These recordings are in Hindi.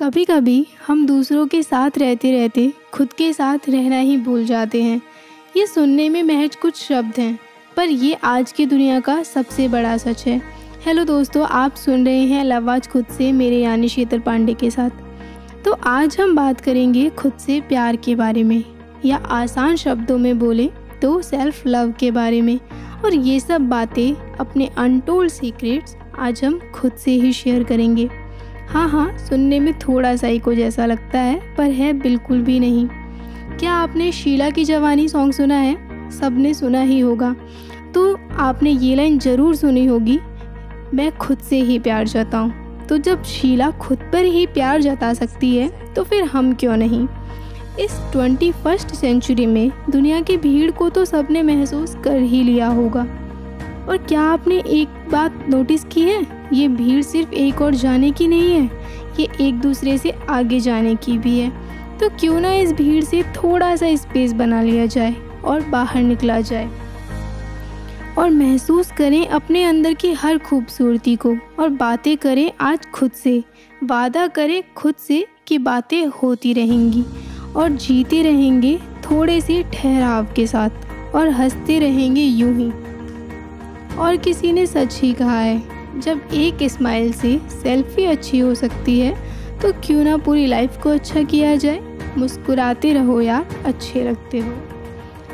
कभी कभी हम दूसरों के साथ रहते रहते खुद के साथ रहना ही भूल जाते हैं। ये सुनने में महज कुछ शब्द हैं, पर ये आज की दुनिया का सबसे बड़ा सच है। हेलो दोस्तों, आप सुन रहे हैं लवाज खुद से, मेरे यानी शीतल पांडे के साथ। तो आज हम बात करेंगे खुद से प्यार के बारे में, या आसान शब्दों में बोले तो सेल्फ लव के बारे में। और ये सब बातें, अपने अनटोल्ड सीक्रेट्स आज हम खुद से ही शेयर करेंगे। हाँ हाँ सुनने में थोड़ा सा इको जैसा लगता है, पर है बिल्कुल भी नहीं। क्या आपने शीला की जवानी सॉन्ग सुना है? सबने सुना ही होगा। तो आपने ये लाइन ज़रूर सुनी होगी। मैं खुद से ही प्यार जाता हूँ। तो जब शीला खुद पर ही प्यार जता सकती है तो फिर हम क्यों नहीं? इस ट्वेंटी फ़र्स्ट सेंचुरी में दुनिया की भीड़ को तो सबने महसूस कर ही लिया होगा। और क्या आपने एक बात नोटिस की है? ये भीड़ सिर्फ़ एक और जाने की नहीं है, ये एक दूसरे से आगे जाने की भी है। तो क्यों ना इस भीड़ से थोड़ा सा स्पेस बना लिया जाए और बाहर निकला जाए? और महसूस करें अपने अंदर की हर खूबसूरती को और बातें करें आज खुद से। वादा करें खुद से कि बातें होती रहेंगी और जीते रहेंगे थोड़े से ठहराव के साथ और हँसते रहेंगे यूँ ही। और किसी ने सच ही कहा है। जब एक स्माइल से सेल्फी अच्छी हो सकती है तो क्यों ना पूरी लाइफ को अच्छा किया जाए, मुस्कुराते रहो यार अच्छे लगते हो।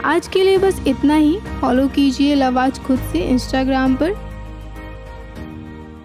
आज के लिए बस इतना ही। फॉलो कीजिए लवाज खुद से इंस्टाग्राम पर।